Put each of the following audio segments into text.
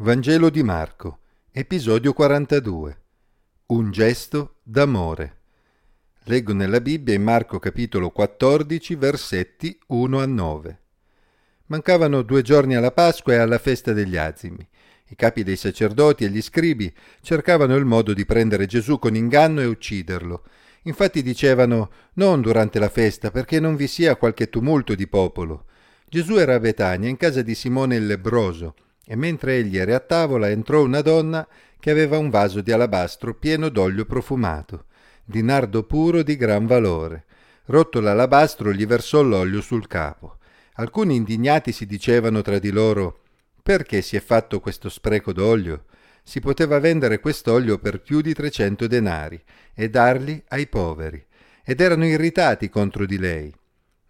Vangelo di Marco, episodio 42. Un gesto d'amore. Leggo nella Bibbia in Marco capitolo 14, versetti 1 a 9. Mancavano due giorni alla Pasqua e alla festa degli azimi. I capi dei sacerdoti e gli scribi cercavano il modo di prendere Gesù con inganno e ucciderlo. Infatti dicevano non durante la festa perché non vi sia qualche tumulto di popolo. Gesù era a Betania in casa di Simone il lebroso e mentre egli era a tavola entrò una donna che aveva un vaso di alabastro pieno d'olio profumato, di nardo puro di gran valore. Rotto l'alabastro gli versò l'olio sul capo. Alcuni indignati si dicevano tra di loro perché si è fatto questo spreco d'olio? Si poteva vendere quest'olio per più di trecento denari e darli ai poveri. Ed erano irritati contro di lei.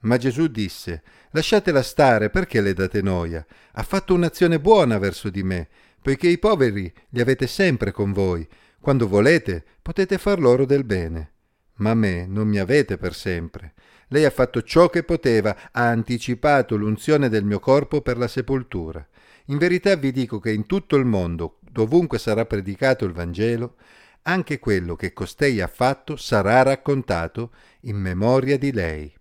Ma Gesù disse, lasciatela stare, perché le date noia? Ha fatto un'azione buona verso di me, poiché i poveri li avete sempre con voi. Quando volete, potete far loro del bene. Ma me non mi avete per sempre. Lei ha fatto ciò che poteva, ha anticipato l'unzione del mio corpo per la sepoltura. In verità vi dico che in tutto il mondo, dovunque sarà predicato il Vangelo, anche quello che costei ha fatto sarà raccontato in memoria di lei.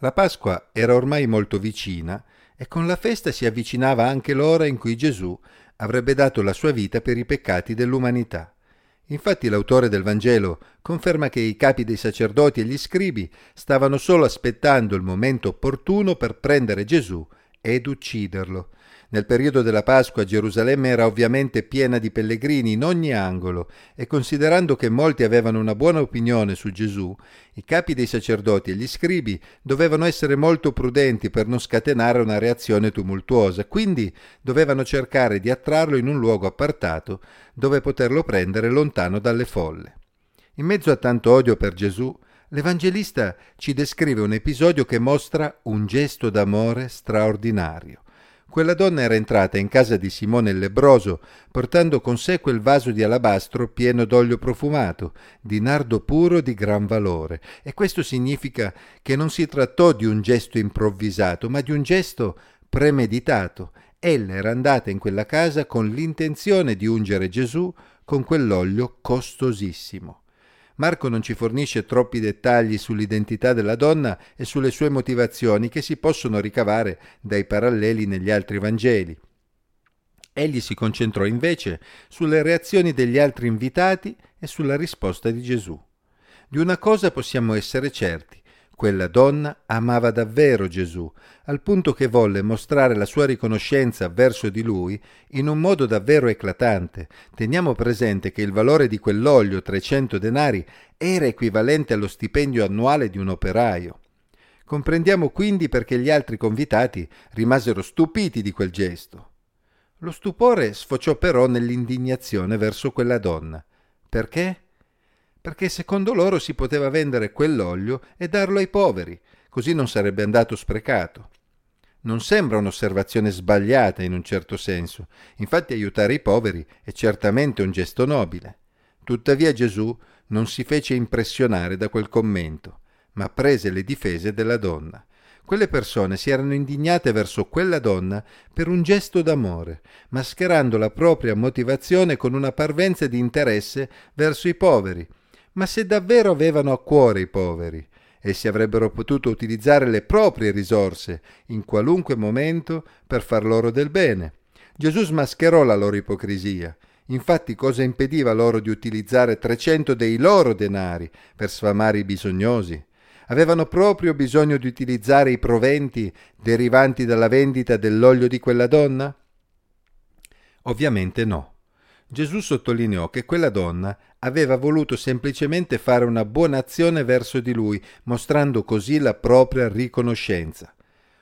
La Pasqua era ormai molto vicina e con la festa si avvicinava anche l'ora in cui Gesù avrebbe dato la sua vita per i peccati dell'umanità. Infatti l'autore del Vangelo conferma che i capi dei sacerdoti e gli scribi stavano solo aspettando il momento opportuno per prendere Gesù ed ucciderlo. Nel periodo della Pasqua Gerusalemme era ovviamente piena di pellegrini in ogni angolo e considerando che molti avevano una buona opinione su Gesù, i capi dei sacerdoti e gli scribi dovevano essere molto prudenti per non scatenare una reazione tumultuosa, quindi dovevano cercare di attrarlo in un luogo appartato dove poterlo prendere lontano dalle folle. In mezzo a tanto odio per Gesù, l'Evangelista ci descrive un episodio che mostra un gesto d'amore straordinario. Quella donna era entrata in casa di Simone il lebroso, portando con sé quel vaso di alabastro pieno d'olio profumato, di nardo puro di gran valore, e questo significa che non si trattò di un gesto improvvisato, ma di un gesto premeditato. Ella era andata in quella casa con l'intenzione di ungere Gesù con quell'olio costosissimo. Marco non ci fornisce troppi dettagli sull'identità della donna e sulle sue motivazioni che si possono ricavare dai paralleli negli altri Vangeli. Egli si concentrò invece sulle reazioni degli altri invitati e sulla risposta di Gesù. Di una cosa possiamo essere certi, quella donna amava davvero Gesù, al punto che volle mostrare la sua riconoscenza verso di lui in un modo davvero eclatante. Teniamo presente che il valore di quell'olio, 300 denari, era equivalente allo stipendio annuale di un operaio. Comprendiamo quindi perché gli altri convitati rimasero stupiti di quel gesto. Lo stupore sfociò però nell'indignazione verso quella donna. Perché? Perché secondo loro si poteva vendere quell'olio e darlo ai poveri, così non sarebbe andato sprecato. Non sembra un'osservazione sbagliata in un certo senso, infatti aiutare i poveri è certamente un gesto nobile. Tuttavia Gesù non si fece impressionare da quel commento, ma prese le difese della donna. Quelle persone si erano indignate verso quella donna per un gesto d'amore, mascherando la propria motivazione con una parvenza di interesse verso i poveri, ma se davvero avevano a cuore i poveri, essi avrebbero potuto utilizzare le proprie risorse in qualunque momento per far loro del bene. Gesù smascherò la loro ipocrisia. Infatti cosa impediva loro di utilizzare 300 dei loro denari per sfamare i bisognosi? Avevano proprio bisogno di utilizzare i proventi derivanti dalla vendita dell'olio di quella donna? Ovviamente no. Gesù sottolineò che quella donna aveva voluto semplicemente fare una buona azione verso di lui, mostrando così la propria riconoscenza.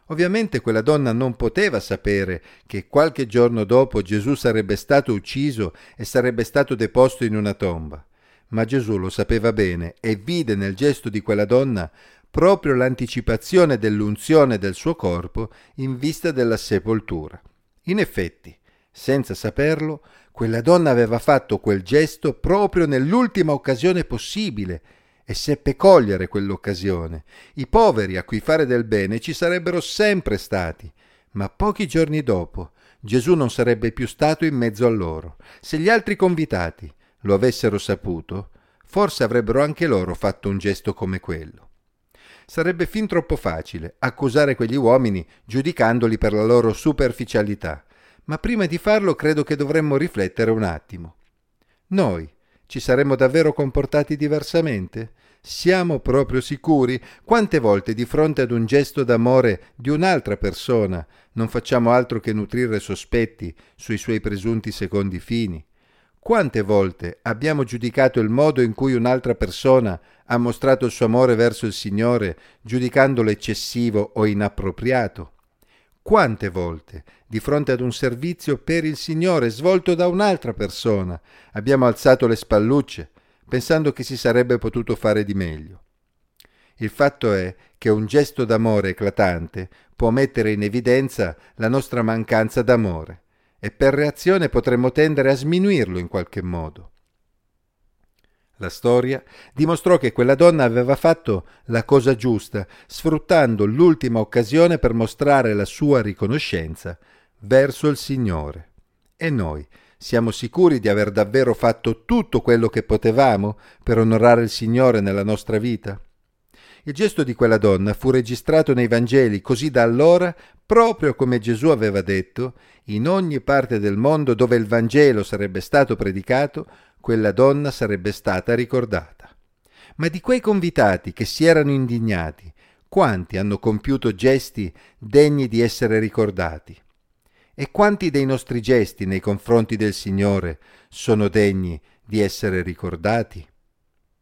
Ovviamente quella donna non poteva sapere che qualche giorno dopo Gesù sarebbe stato ucciso e sarebbe stato deposto in una tomba. Ma Gesù lo sapeva bene e vide nel gesto di quella donna proprio l'anticipazione dell'unzione del suo corpo in vista della sepoltura. In effetti, senza saperlo, quella donna aveva fatto quel gesto proprio nell'ultima occasione possibile e seppe cogliere quell'occasione. I poveri a cui fare del bene ci sarebbero sempre stati, Ma pochi giorni dopo Gesù non sarebbe più stato in mezzo a loro. Se gli altri convitati lo avessero saputo, forse avrebbero anche loro fatto un gesto come quello. Sarebbe fin troppo facile accusare quegli uomini giudicandoli per la loro superficialità, ma prima di farlo credo che dovremmo riflettere un attimo. Noi ci saremmo davvero comportati diversamente? Siamo proprio sicuri? Quante volte di fronte ad un gesto d'amore di un'altra persona non facciamo altro che nutrire sospetti sui suoi presunti secondi fini? Quante volte abbiamo giudicato il modo in cui un'altra persona ha mostrato il suo amore verso il Signore, giudicandolo eccessivo o inappropriato? Quante volte, di fronte ad un servizio per il Signore svolto da un'altra persona, abbiamo alzato le spallucce, pensando che si sarebbe potuto fare di meglio? Il fatto è che un gesto d'amore eclatante può mettere in evidenza la nostra mancanza d'amore e per reazione potremmo tendere a sminuirlo in qualche modo. La storia dimostrò che quella donna aveva fatto la cosa giusta, sfruttando l'ultima occasione per mostrare la sua riconoscenza verso il Signore. E noi siamo sicuri di aver davvero fatto tutto quello che potevamo per onorare il Signore nella nostra vita? Il gesto di quella donna fu registrato nei Vangeli, così da allora, proprio come Gesù aveva detto, in ogni parte del mondo dove il Vangelo sarebbe stato predicato, quella donna sarebbe stata ricordata. Ma di quei convitati che si erano indignati, quanti hanno compiuto gesti degni di essere ricordati? E quanti dei nostri gesti nei confronti del Signore sono degni di essere ricordati?